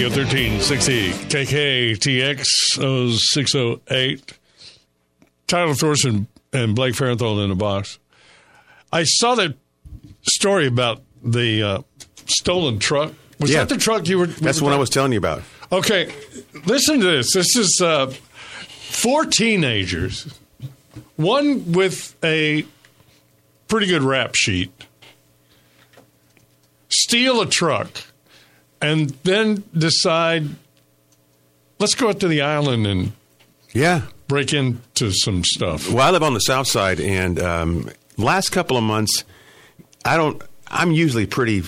Radio 1360 KKTX 0608. Tyler Thorson and Blake Farenthold in the box. I saw that story about the uh, stolen truck. Was Yeah. that the truck you were? That's the one I was telling you about. Okay, listen to this. This is uh, four teenagers, one with a pretty good rap sheet, steal a truck, and then decide, let's go out to the island and Yeah. break into some stuff. Well, I live on the south side, and um, last couple of months, I don't. I'm usually pretty,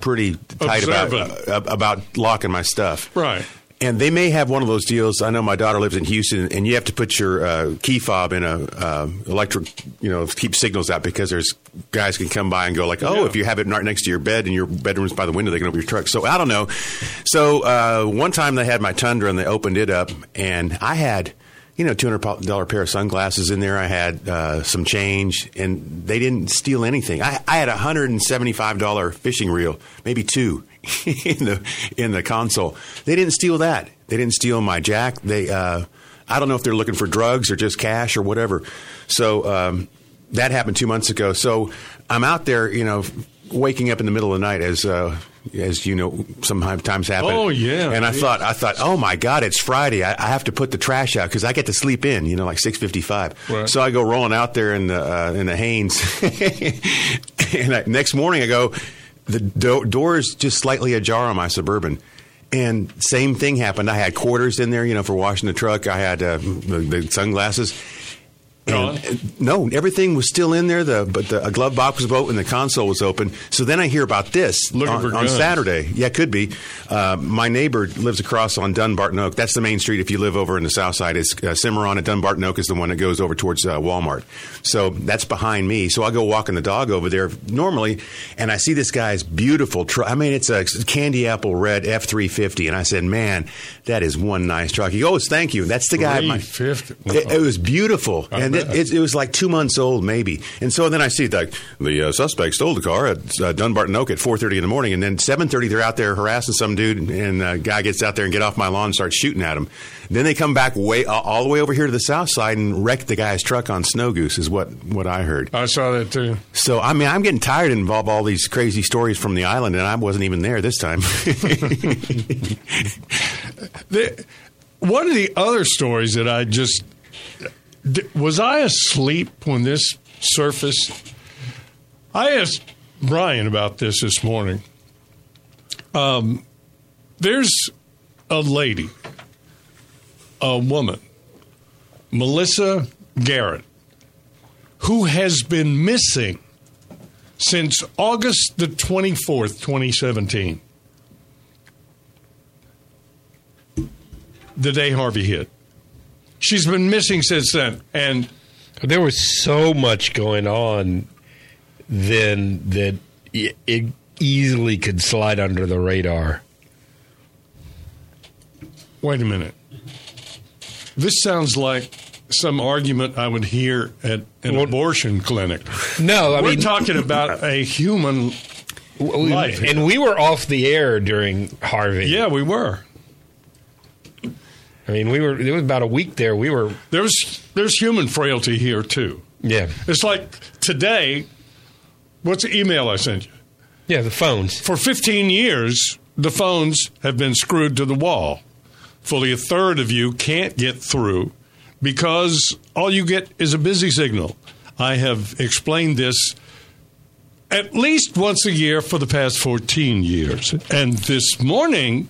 pretty tight about uh, about locking my stuff. Right. And they may have one of those deals. I know my daughter lives in Houston, and you have to put your uh, key fob in a uh, electric, you know, keep signals out because there's guys can come by and go like, oh, Yeah. if you have it right next to your bed and your bedroom's by the window, they can open your truck. So I don't know. So uh, one time they had my Tundra and they opened it up, and I had. You know, two hundred dollar pair of sunglasses in there. I had uh, some change, and they didn't steal anything. I, I had a hundred and seventy five dollar fishing reel, maybe two, in the in the console. They didn't steal that. They didn't steal my jack. They, uh, I don't know if they're looking for drugs or just cash or whatever. So um, that happened two months ago. So I'm out there, you know, waking up in the middle of the night as. Uh, as you know, sometimes happen. Oh, yeah. And I thought, I thought, oh my God, it's Friday. I, I have to put the trash out because I get to sleep in. You know, like six fifty-five. Right. So I go rolling out there in the uh, in the Hanes, and I, next morning I go, the do- door is just slightly ajar on my suburban. And same thing happened. I had quarters in there, you know, for washing the truck. I had uh, the, the sunglasses. And, no, everything was still in there. The but the a glove box was open, the console was open. So then I hear about this on, on. Saturday. Yeah, could be. Uh, my neighbor lives across on Dunbarton Oak. That's the main street if you live over in the south side. It's uh, Cimarron and Dunbarton Oak is the one that goes over towards uh, Walmart. So that's behind me. So I go walking the dog over there normally, and I see this guy's beautiful truck. I mean, it's a candy apple red F three fifty, and I said, "Man, that is one nice truck." He goes, "Thank you." That's the guy. my- 350. It, it was beautiful, and it, it, it was like two months old, maybe. And so then I see like the uh, suspect stole the car at uh, Dunbarton Oak at four thirty in the morning, and then seven thirty they're out there harassing some dude, and a guy gets out there and get off my lawn and starts shooting at him. Then they come back way all- all the way over here to the south side and wreck the guy's truck on Snow Goose, is what what I heard. I saw that too. So I mean, I'm getting tired and involve all these crazy stories from the island, and I wasn't even there this time. The, one of the other stories that I just was I asleep when this surfaced. I asked Brian about this this morning. Um, there's a lady, a woman, Melissa Garrett, who has been missing since August the 24th, 2017. the day Harvey hit. She's been missing since then, and There was so much going on then that it easily could slide under the radar. wait a minute. This sounds like some argument I would hear at an Well- abortion clinic. No, I We're mean, talking about a human. we- life. and we were off the air during Harvey. Yeah, we were. I mean, we were. It was about a week there. We were. There's there's human frailty here too. Yeah, It's like today. What's the email I sent you? yeah. The phones. For 15 years, the phones have been screwed to the wall. Fully a third of you can't get through because all you get is a busy signal. I have explained this at least once a year for the past 14 years. And this morning,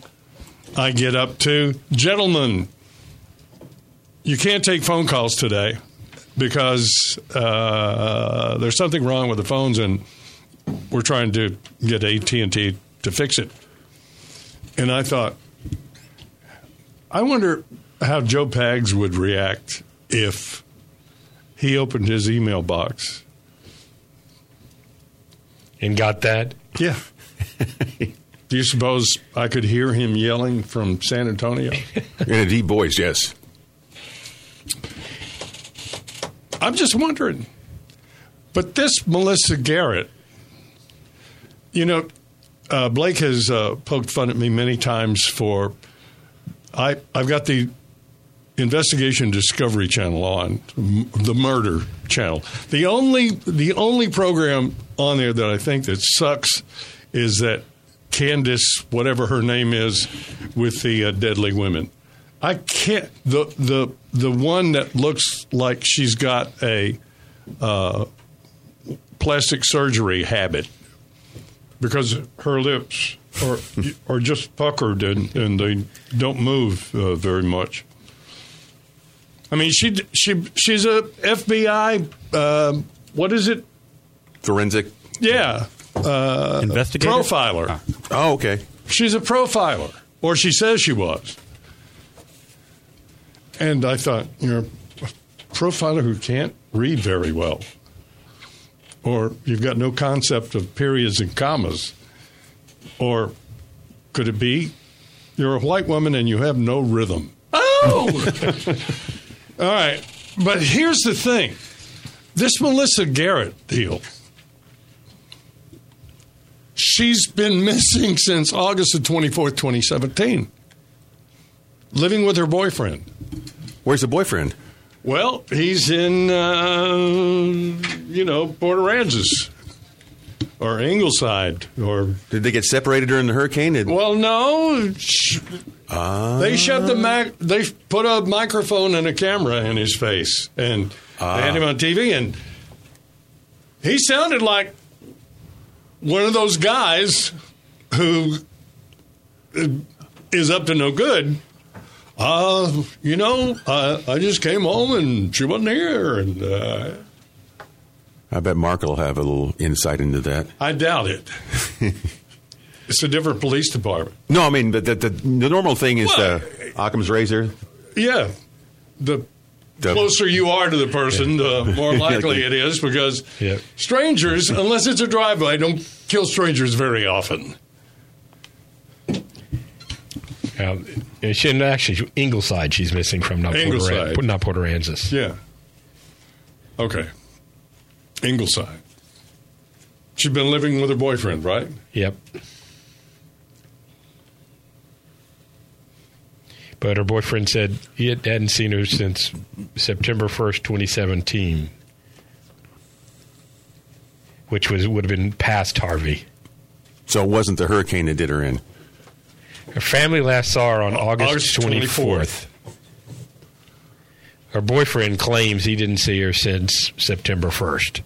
I get up to, gentlemen, you can't take phone calls today because uh, there's something wrong with the phones, and we're trying to get AT and T to fix it. And I thought, I wonder how Joe Pags would react if he opened his email box. And got that? Yeah. Do you suppose I could hear him yelling from San Antonio? In a deep voice, yes. I'm just wondering. But this Melissa Garrett, you know, uh, Blake has uh, poked fun at me many times for. I I've got the investigation Discovery Channel on the murder channel. The only the only program on there that I think that sucks is that Candace, whatever her name is, with the uh, deadly women. I can't the the the one that looks like she's got a uh, plastic surgery habit because her lips are are just puckered and, and they don't move uh, very much. I mean, she she she's a FBI. um what is it? Forensic. Yeah, uh, Investigator? profiler. Oh, okay. She's a profiler, or she says she was. And I thought, you're a profiler who can't read very well, or you've got no concept of periods and commas, or could it be you're a white woman and you have no rhythm? Oh! All right. But here's the thing this Melissa Garrett deal. She's been missing since August the 24th, 2017, living with her boyfriend. Where's the boyfriend? Well, he's in, uh, you know, Port Aransas or Ingleside or. Did they get separated during the hurricane? Did- Well, no. sh- They shut the mac. They put a microphone and a camera in his face, and they had him on TV, and he sounded like one of those guys who uh, up to no good. Uh, you know, I, I just came home and she wasn't here, and uh, I bet Mark will have a little insight into that. I doubt it. it's a different police department. No, I mean the the, the, the normal thing is Well, the Occam's razor. Yeah, the The- closer you are to the person, the more likely it is because Yep. strangers, unless it's a drive-by, don't kill strangers very often. Um, and she, and actually, Ingleside she's missing from, not Port, Ingleside. Aran- not Port Aransas. Yeah. Okay. Ingleside. She's been living with her boyfriend, right? Yep. But her boyfriend said he had- hadn't seen her since September 1st, 2017, which was would have been past Harvey. So it wasn't the hurricane that did her in. Her family last saw her on August, August 24th. Her boyfriend claims he didn't see her since September 1st.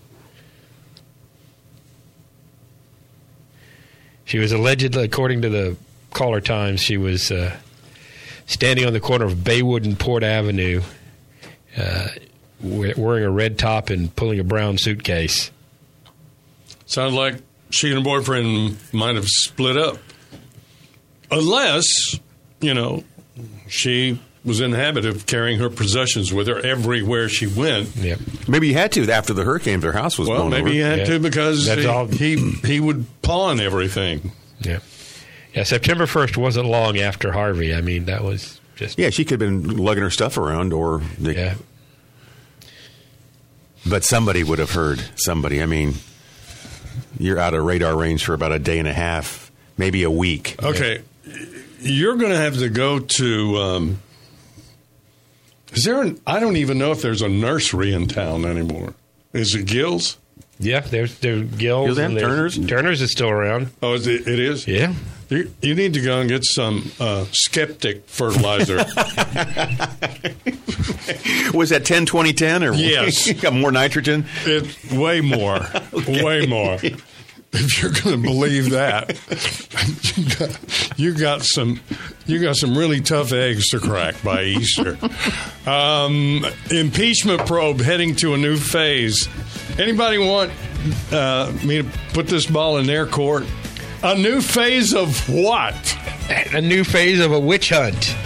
She was allegedly, according to the Caller Times, she was uh, standing on the corner of Baywood and Port Avenue, uh, wearing a red top and pulling a brown suitcase. Sounds like she and her boyfriend might have split up. Unless, you know, she was in the habit of carrying her possessions with her everywhere she went. Yep. Maybe he had to after the hurricane. Their house was Well, blown maybe over. he had Yeah. to because he, all- he he would pawn everything. Yeah. Yeah, September 1st wasn't long after Harvey. I mean, that was just. Yeah, she could have been lugging her stuff around, or the, Yeah. but somebody would have heard. Somebody. I mean, you're out of radar range for about a day and a half, maybe a week. Okay, you're going to have to go to. Um, is there an? I don't even know if there's a nursery in town anymore. Is it Gills? Yeah, there's there's Gills Gills and and Turner's? Turner's is still around. Oh, is it, it is. Yeah. You, you need to go and get some uh, skeptic fertilizer. Was that 10 20 10 or Yes. got more nitrogen? It way more, way more. If you're going to believe that, you got, you got some, you got some really tough eggs to crack by Easter. Um, impeachment probe heading to a new phase. Anybody want uh, me to put this ball in their court? A new phase of what? a new phase of a witch hunt.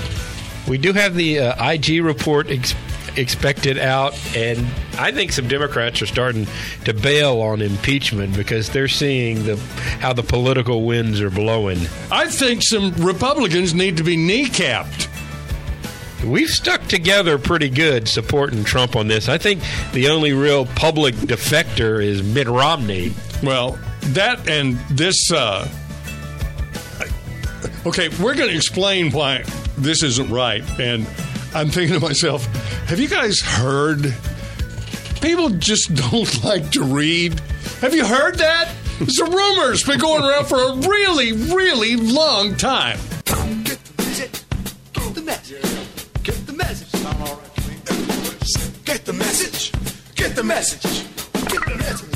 We do have the uh, IG report ex- expected out, and I think some Democrats are starting to bail on impeachment because they're seeing the how the political winds are blowing. I think some Republicans need to be kneecapped. We've stuck together pretty good supporting Trump on this. I think the only real public defector is Mitt Romney. Well, that and this. Uh, okay, we're going to explain why this isn't right. And I'm thinking to myself, have you guys heard? People just don't like to read. Have you heard that? It's a rumor. It's been going around for a really, really long time. Get the message. Get the message. Get the message. Get the message. Get the message. Is. The message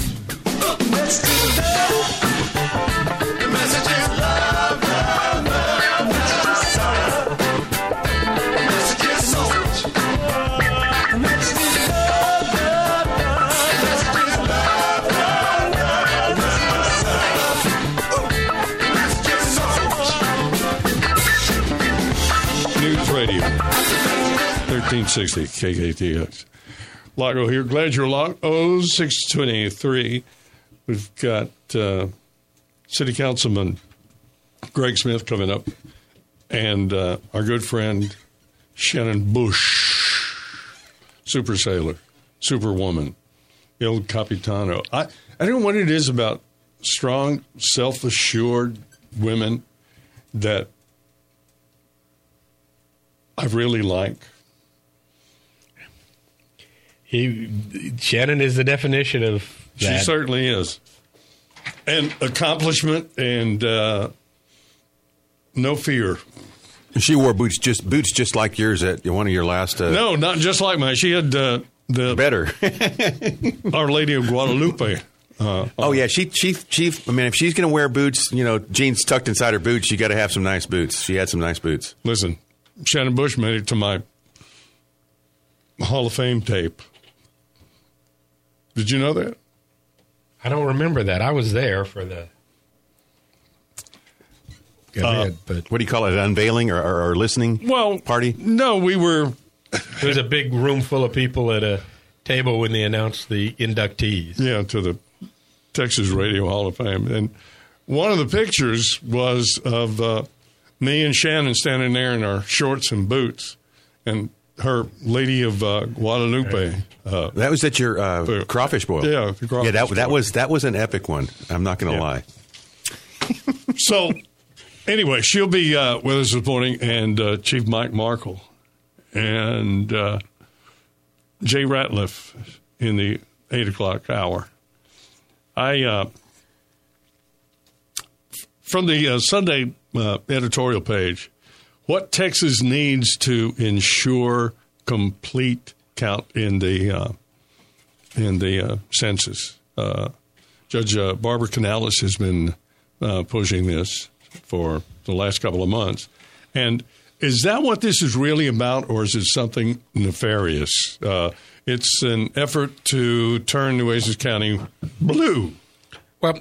1360 KKTX. Lago here. Glad you're along. Oh, 623. We've got uh, City Councilman Greg Smith coming up and uh, our good friend Shannon Bush, super sailor, superwoman, Il Capitano. I, I don't know what it is about strong, self assured women that I really like. He, Shannon is the definition of She certainly is. And accomplishment and uh, no fear. She wore boots just boots just like yours at one of your last. Uh, No, not just like mine. She had uh, the better. Our Lady of Guadalupe. Uh, oh yeah, she she she. I mean, if she's going to wear boots, you know, jeans tucked inside her boots, you got to have some nice boots. She had some nice boots. listen, Shannon Bush made it to my Hall of Fame tape. Did you know that? I don't remember that. I was there for the. Uh, event, but What do you call it? An unveiling or, or, or listening? Well, party. No, we were. there was a big room full of people at a table when they announced the inductees. Yeah, to the Texas Radio Hall of Fame. And one of the pictures was of uh, me and Shannon standing there in our shorts and boots, and her Lady of uh, Guadalupe. Uh, That was at your uh, crawfish boil. Yeah, the crawfish yeah. That that was that was an epic one. I'm not going to Yeah. lie. so, anyway, she'll be uh, with us this morning, and uh, Chief Mike Markle and uh, Jay Ratliff in the eight o'clock hour. I uh, from the uh, Sunday uh, editorial page. What Texas needs to ensure complete count in the uh, in the uh, census. Uh, Judge uh, Barbara Canales has been uh, pushing this for the last couple of months. And is that what this is really about, or is it something nefarious? Uh, it's an effort to turn Nueces County blue. Well,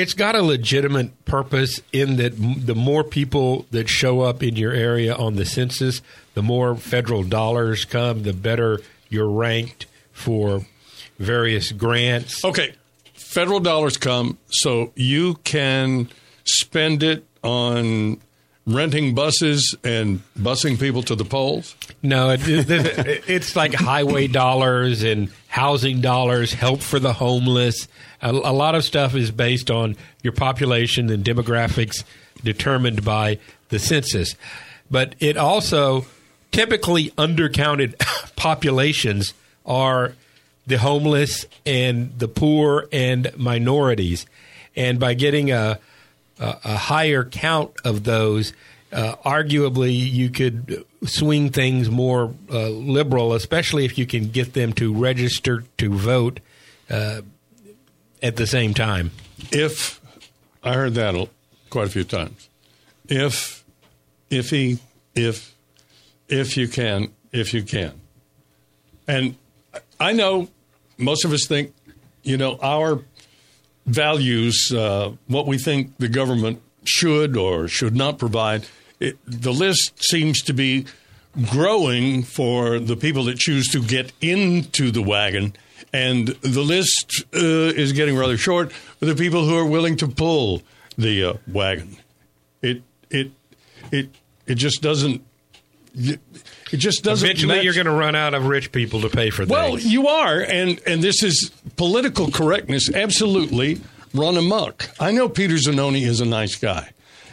it's got a legitimate purpose in that the more people that show up in your area on the census, the more federal dollars come, the better you're ranked for various grants. Okay, federal dollars come, so you can spend it on renting buses and busing people to the polls. No, it, it, it's like highway dollars and housing dollars, help for the homeless. A, a lot of stuff is based on your population and demographics determined by the census. But it also typically undercounted populations are the homeless and the poor and minorities. And by getting a uh, a higher count of those, uh, arguably you could swing things more uh, liberal, especially if you can get them to register to vote uh, at the same time. if I heard that quite a few times. If if he if if you can if you can, and I know most of us think you know our values, uh, what we think the government should or should not provide. It, the list seems to be growing for the people that choose to get into the wagon, and the list uh, is getting rather short for the people who are willing to pull the uh, wagon. It it it it just doesn't. It just doesn't. Eventually, match- you're going to run out of rich people to pay for that. well, you are, and and this is political correctness. Absolutely run amok. I know Peter Zanoni is a nice guy,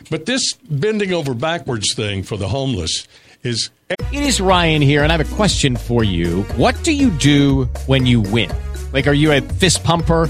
but this bending over backwards thing for the homeless is. It is Ryan here, and I have a question for you. What do you do when you win? Like, are you a fist pumper?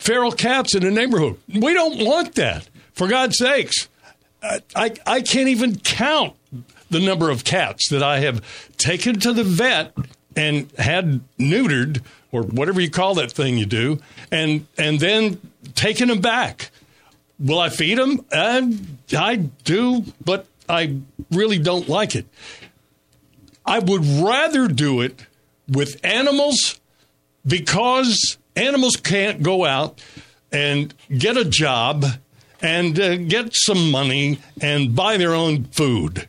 feral cats in the neighborhood. We don't want that. For God's sakes, I, I, I can't even count the number of cats that I have taken to the vet and had neutered or whatever you call that thing you do, and and then taken them back. Will I feed them? Uh, I do, but I really don't like it. I would rather do it with animals because animals can't go out and get a job and uh, get some money and buy their own food.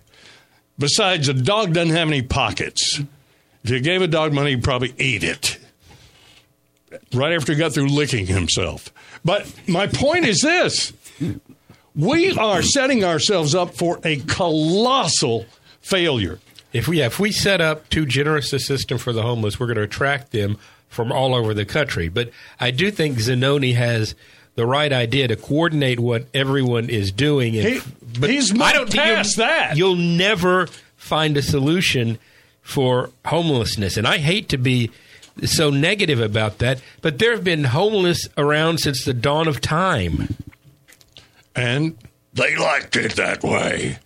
Besides, a dog doesn't have any pockets. If you gave a dog money, he'd probably eat it right after he got through licking himself. But my point is this we are setting ourselves up for a colossal failure. If we if we set up too generous a system for the homeless, we're going to attract them from all over the country. But I do think Zanoni has the right idea to coordinate what everyone is doing. And, He- but he's I don't past you'll, that. You'll never find a solution for homelessness, and I hate to be so negative about that. But there have been homeless around since the dawn of time. And they liked it that way.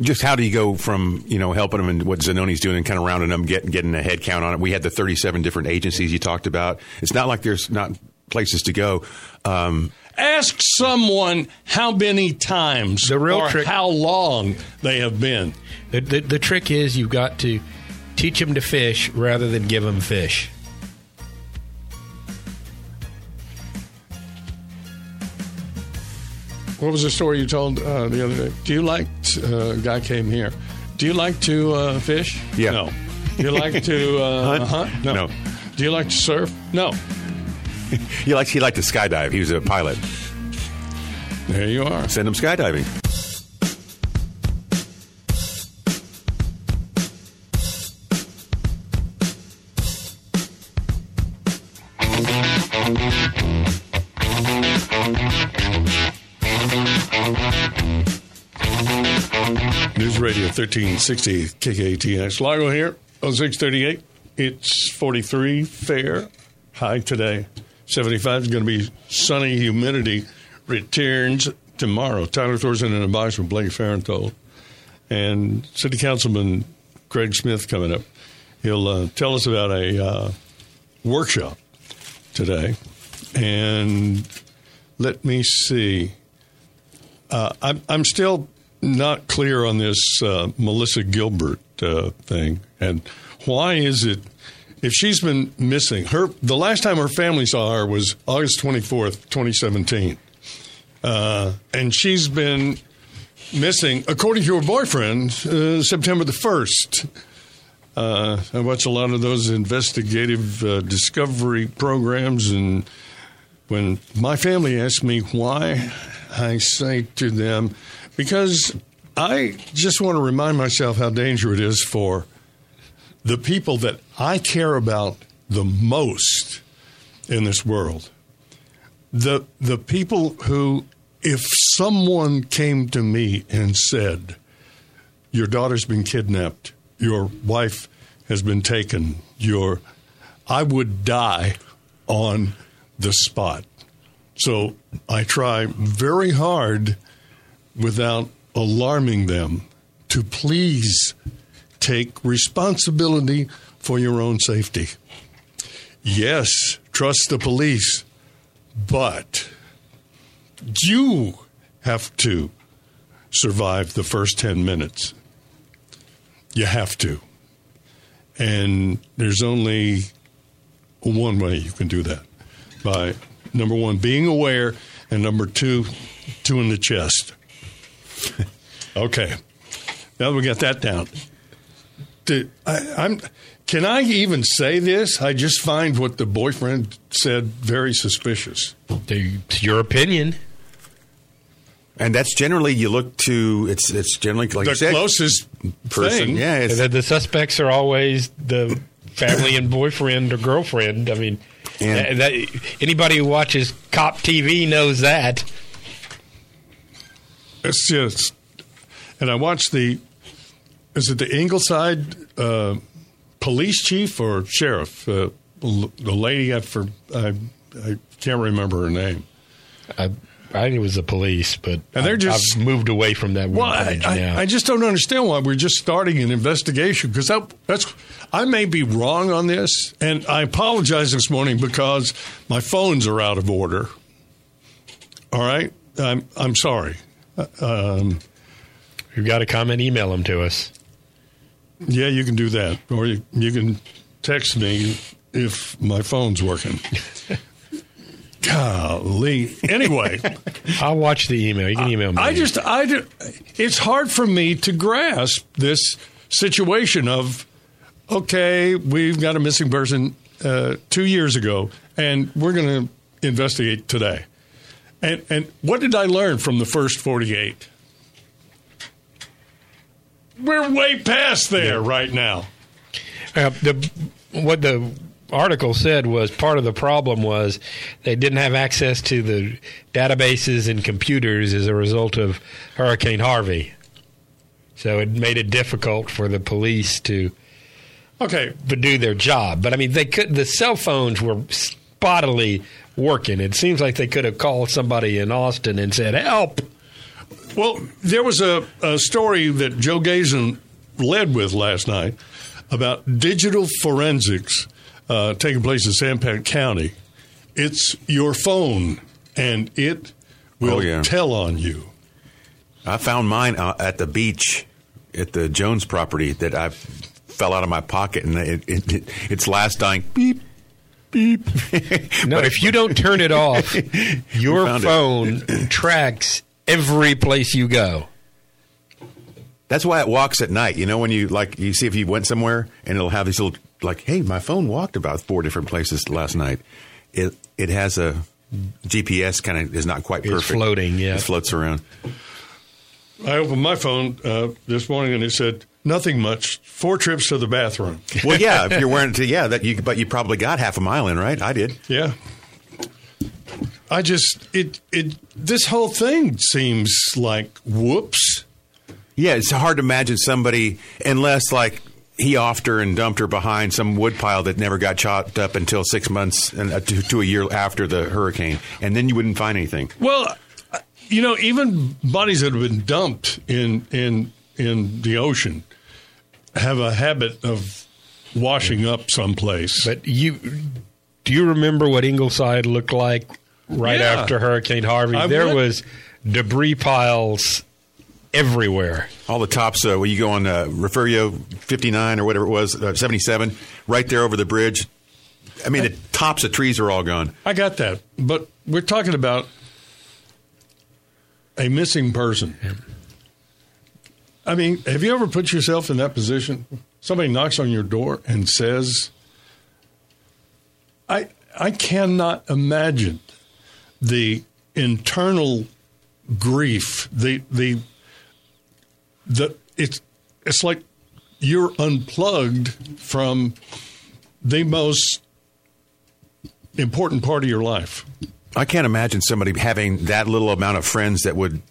Just how do you go from you know helping them and what Zanoni's doing and kind of rounding them, getting getting a head count on it? We had the 37 different agencies you talked about. It's not like there's not places to go. Um, Ask someone how many times The real or trick- how long they have been. The, the, the trick is you've got to teach them to fish rather than give them fish. What was the story you told uh, the other day? Do you like? Uh, a guy came here. Do you like to uh, fish? Yeah. No. Do you like to uh, Hunt? hunt? No. Do you like to surf? No. he likes he liked to skydive. He was a pilot. There you are. Send him skydiving. 1360 KKTX. Lago here on 638. It's 43 fair. High today. 75 is going to be sunny. Humidity returns tomorrow. Tyler Thorson and a box from Blake Farenthold. And City Councilman Craig Smith coming up. He'll uh, tell us about a uh, workshop today. And let me see. Uh, I'm, I'm still not clear on this uh, Melissa Gilbert uh, thing, and why is it? If she's been missing, her the last time her family saw her was August 24th, 2017, uh, and she's been missing, according to her boyfriend, uh, September the 1st. Uh, I watch a lot of those investigative uh, discovery programs, and when my family asked me why I say to them, because I just want to remind myself how dangerous it is for the people that I care about the most in this world. The the people who if someone came to me and said, Your daughter's been kidnapped, your wife has been taken, your I would die on the spot. So I try very hard without alarming them to please take responsibility for your own safety. Yes, trust the police, but you have to survive the first 10 minutes. You have to. And there's only one way you can do that by number one, being aware, and number two, two in the chest. okay. Now that we got that down. Do- I, I'm, can I even say this? I just find what the boyfriend said very suspicious. It's your opinion. And that's generally you look to. It's it's generally like the said, closest person. thing. Yeah, it's, The, the suspects are always the family and boyfriend or girlfriend. I mean, And- that, that- anybody who watches cop TV knows that. It's just, and I watched the, is it the Ingleside uh, police chief or sheriff? Uh, l- the lady, I, for, I, I can't remember her name. I, I think it was the police, but And they're I've- just- I've moved away from that Well, I, I. I just don't understand why we're just starting an investigation because that, that's I may be wrong on this, and I apologize this morning because my phones are out of order. All right, I'm I'm sorry. Um, If you've got a comment, email them to us. yeah, you can do that, or you, you can text me if my phone's working. Golly. Anyway. I'll watch the email. You can email me. I just, I, ju- it's hard for me to grasp this situation of, okay, we've got a missing person uh, two years ago, and we're going to investigate today. And and what did I learn from the first forty eight? We're way past there right now. Uh, the what the article said was part of the problem was they didn't have access to the databases and computers as a result of Hurricane Harvey. So it made it difficult for the police to Okay, to do their job. But I mean, they could. The cell phones were spottily working. It seems like they could have called somebody in Austin and said, "Help!" Well, there was a, a story that Joe Gazen led with last night about digital forensics uh, taking place in Sanpete County. It's your phone, and it will Oh, yeah. tell on you. I found mine uh, at the beach at the Jones property that I fell out of my pocket, and it, it, it, its last dying beep beep. No, if you don't turn it off, your phone tracks every place you go. That's why it walks at night. You know, when you like, you see if you went somewhere, and it'll have these little like, "Hey, my phone walked about four different places last night." It it has a GPS kind of is not quite perfect. It's floating, yeah. it floats around. I opened my phone uh, this morning, and it said nothing much. Four trips to the bathroom. Well, yeah, if you're wearing it, to, yeah, that you, but you probably got half a mile in, right? I did. Yeah. I just it it this whole thing seems like whoops. Yeah, it's hard to imagine somebody unless like he offed her and dumped her behind some woodpile that never got chopped up until six months and uh, to, to a year after the hurricane, and then you wouldn't find anything. Well, you know, even bodies that have been dumped in in in the ocean have a habit of washing up someplace. But you do you remember what Ingleside looked like right Yeah. after Hurricane Harvey? I there would. was debris piles everywhere. All the tops, uh, when you go on uh, Refugio 59 or whatever it was, uh, 77, right there over the bridge. I mean, the tops of trees are all gone. I got that, but we're talking about a missing person. I mean, have you ever put yourself in that position? Somebody knocks on your door and says, "I I cannot imagine the internal grief, the the the it's it's like you're unplugged from the most important part of your life. I can't imagine somebody having that little amount of friends that would.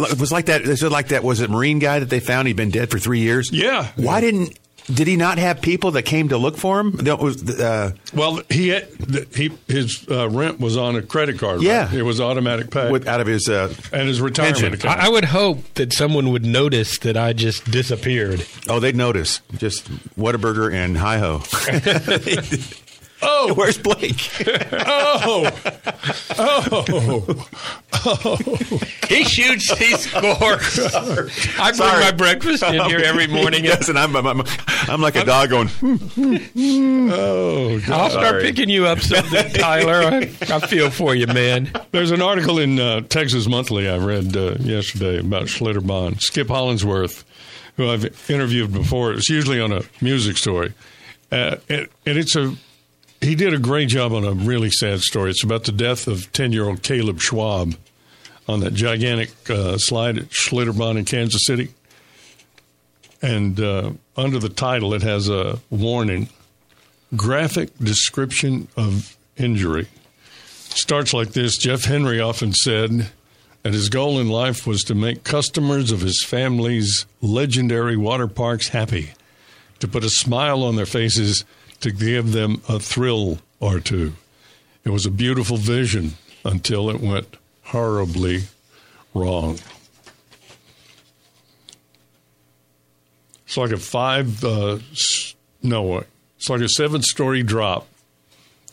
It was like that. Is it like that? Was it Marine guy that they found? He'd been dead for three years. Yeah. Why didn't? Did he not have people that came to look for him? That was. Uh, Well, he had, he his uh, rent was on a credit card. right? Yeah. it was automatic pay with, out of his. Uh, and his retirement pension. account. I, I would hope that someone would notice that I just disappeared. oh, they'd notice. Just Whataburger and hi ho. oh, Where's Blake? oh, oh, oh! He shoots, he scores. I bring Sorry. my breakfast in here every morning. yes, and I'm, I'm, I'm, I'm like a dog going. "Hmm." oh! God. I'll start Sorry. picking you up something, Tyler. I, I feel for you, man. There's an article in uh, Texas Monthly I read uh, yesterday about Schlitterbahn. Skip Hollandsworth, who I've interviewed before, it's usually on a music story, uh, and, and it's a he did a great job on a really sad story. It's about the death of ten year old Caleb Schwab on that gigantic uh, slide at Schlitterbahn in Kansas City, and uh, under the title it has a warning: graphic description of injury. Starts like this. Jeff Henry often said that his goal in life was to make customers of his family's legendary water parks happy, to put a smile on their faces, to give them a thrill or two. It was a beautiful vision until it went horribly wrong. It's like a five, uh, no, it's like a seven story drop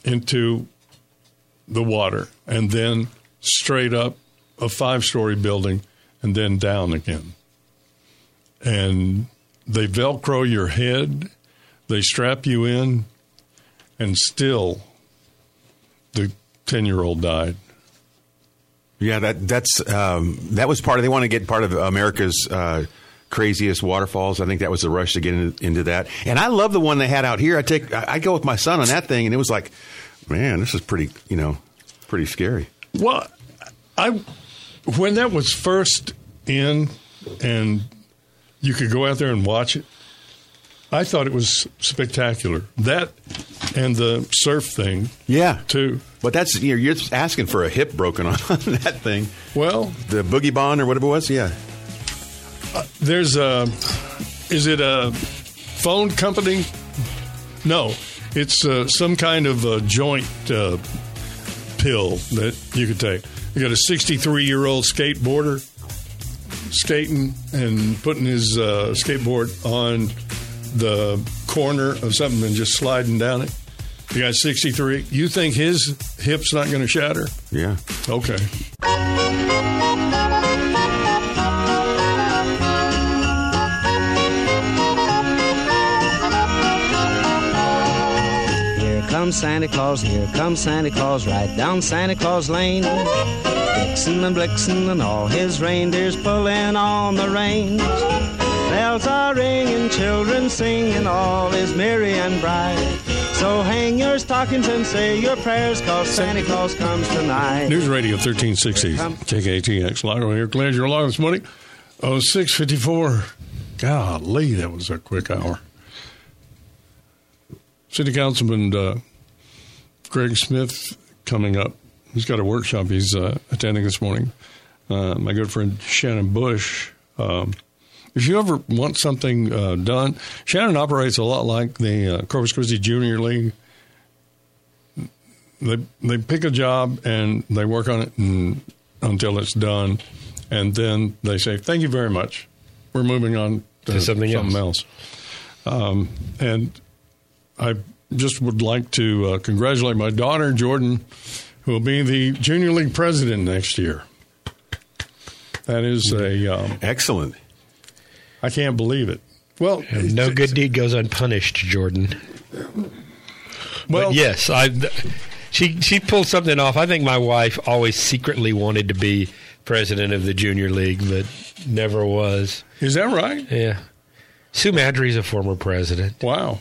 into the water and then straight up a five story building and then down again. And they Velcro your head, they strap you in, and still the 10 year old died. Yeah, that that's um, that was part of. They want to get part of America's uh, craziest waterfalls. I think that was the rush to get in, into that. And I love the one they had out here. I take I, I go with my son on that thing, and it was like, man, this is pretty. You know, pretty scary. Well, I when that was first in and you could go out there and watch it, I thought it was spectacular. That and the surf thing Yeah, too. but that's you're, you're asking for a hip broken on that thing. Well, The boogie bond or whatever it was. Yeah, there's a is it a phone company? No, it's uh, some kind of uh joint uh, pill that you could take. You got a 63 year old skateboarder skating and putting his uh, skateboard on the corner of something and just sliding down it. You got 63. You think his hip's not going to shatter? yeah. Okay. Here comes Santa Claus, here comes Santa Claus, right down Santa Claus Lane. Vixen and Blitzen and all his reindeers pulling on the reins. Bells are ringing, children singing, all is merry and bright. So hang your stockings and say your prayers, cause Santa Claus comes tonight. News Radio 1360, KKTX. Lago here. Glad you're along this morning. Oh, 654. Golly, that was a quick hour. City Councilman uh, Greg Smith coming up. He's got a workshop he's uh, attending this morning. Uh, my good friend Shannon Bush. Um, if you ever want something uh, done, Shannon operates a lot like the uh, Corpus Christi Junior League they they pick a job and they work on it and, until it's done, and then they say thank you very much. We're moving on to, To something else. Um, and I just would like to uh, congratulate my daughter Jordan, who will be the junior league president next year. That is a um, Excellent. I can't believe it. Well, No good deed goes unpunished, Jordan. Well, but yes, I. She she pulled something off. I think my wife always secretly wanted to be president of the junior league, but never was. is that right? Yeah, Sue Madry's a former president. Wow.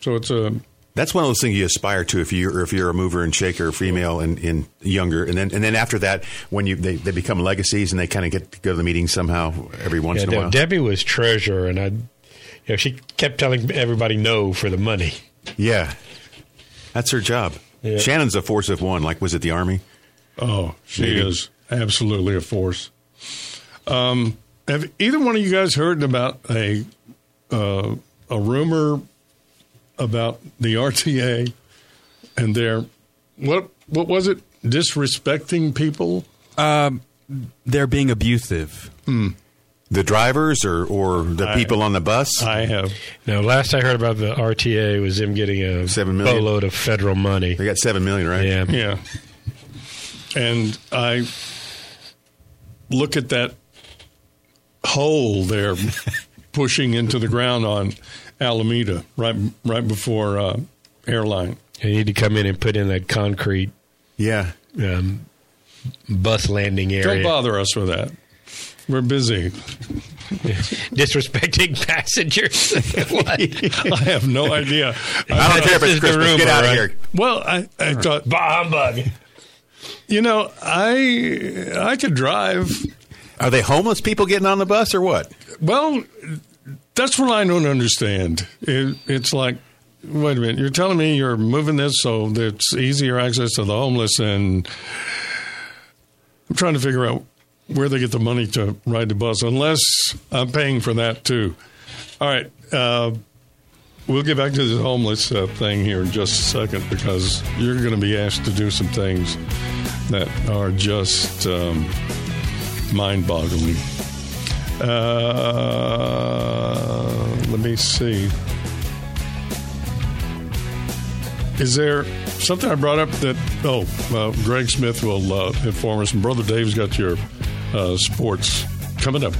So it's a That's one of those things you aspire to if you or if you're a mover and shaker, female and, and younger, and then and then after that, when you they, they become legacies and they kind of get to go to the meetings somehow every once Yeah, in a De- while. Debbie was treasurer, and I, you know, she kept telling everybody no for the money. yeah, that's her job. Yeah. Shannon's a force of one. Like was it the army? Oh, she Maybe. is absolutely a force. Um, have either one of you guys heard about a uh, a rumor about the RTA and their what what was it disrespecting people? Um, they're being abusive. Hmm. The drivers or or the I- people on the bus? I have No, last I heard about the RTA was them getting a Seven million? boatload of federal money. they got seven million, right? Yeah, yeah, and I look at that hole they're pushing into the ground on Alameda right right before uh, airline. you need to come in and put in that concrete yeah. um, bus landing area. Don't bother us with that. We're busy. Disrespecting passengers. I have no idea. I don't care if it's the Christmas. rumor, Get out of right? here. Well, I, I thought, Bah humbug. you know, I I could drive. Are they homeless people getting on the bus or what? Well, that's what I don't understand. It, it's like, wait a minute, you're telling me you're moving this so it's easier access to the homeless, and I'm trying to figure out where they get the money to ride the bus, unless I'm paying for that too. All right. Uh, We'll get back to the homeless uh, thing here in just a second because you're going to be asked to do some things that are just um, mind boggling. Uh, let me see. Is there something I brought up that, oh, uh, Greg Smith will uh, inform us, and Brother Dave's got your uh, sports coming up.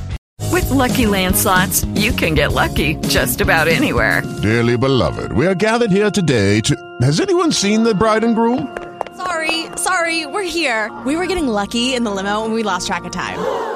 With Lucky Land slots, you can get lucky just about anywhere. Dearly beloved, we are gathered here today to. Has anyone seen the bride and groom? Sorry, sorry, we're here. We were getting lucky in the limo and we lost track of time.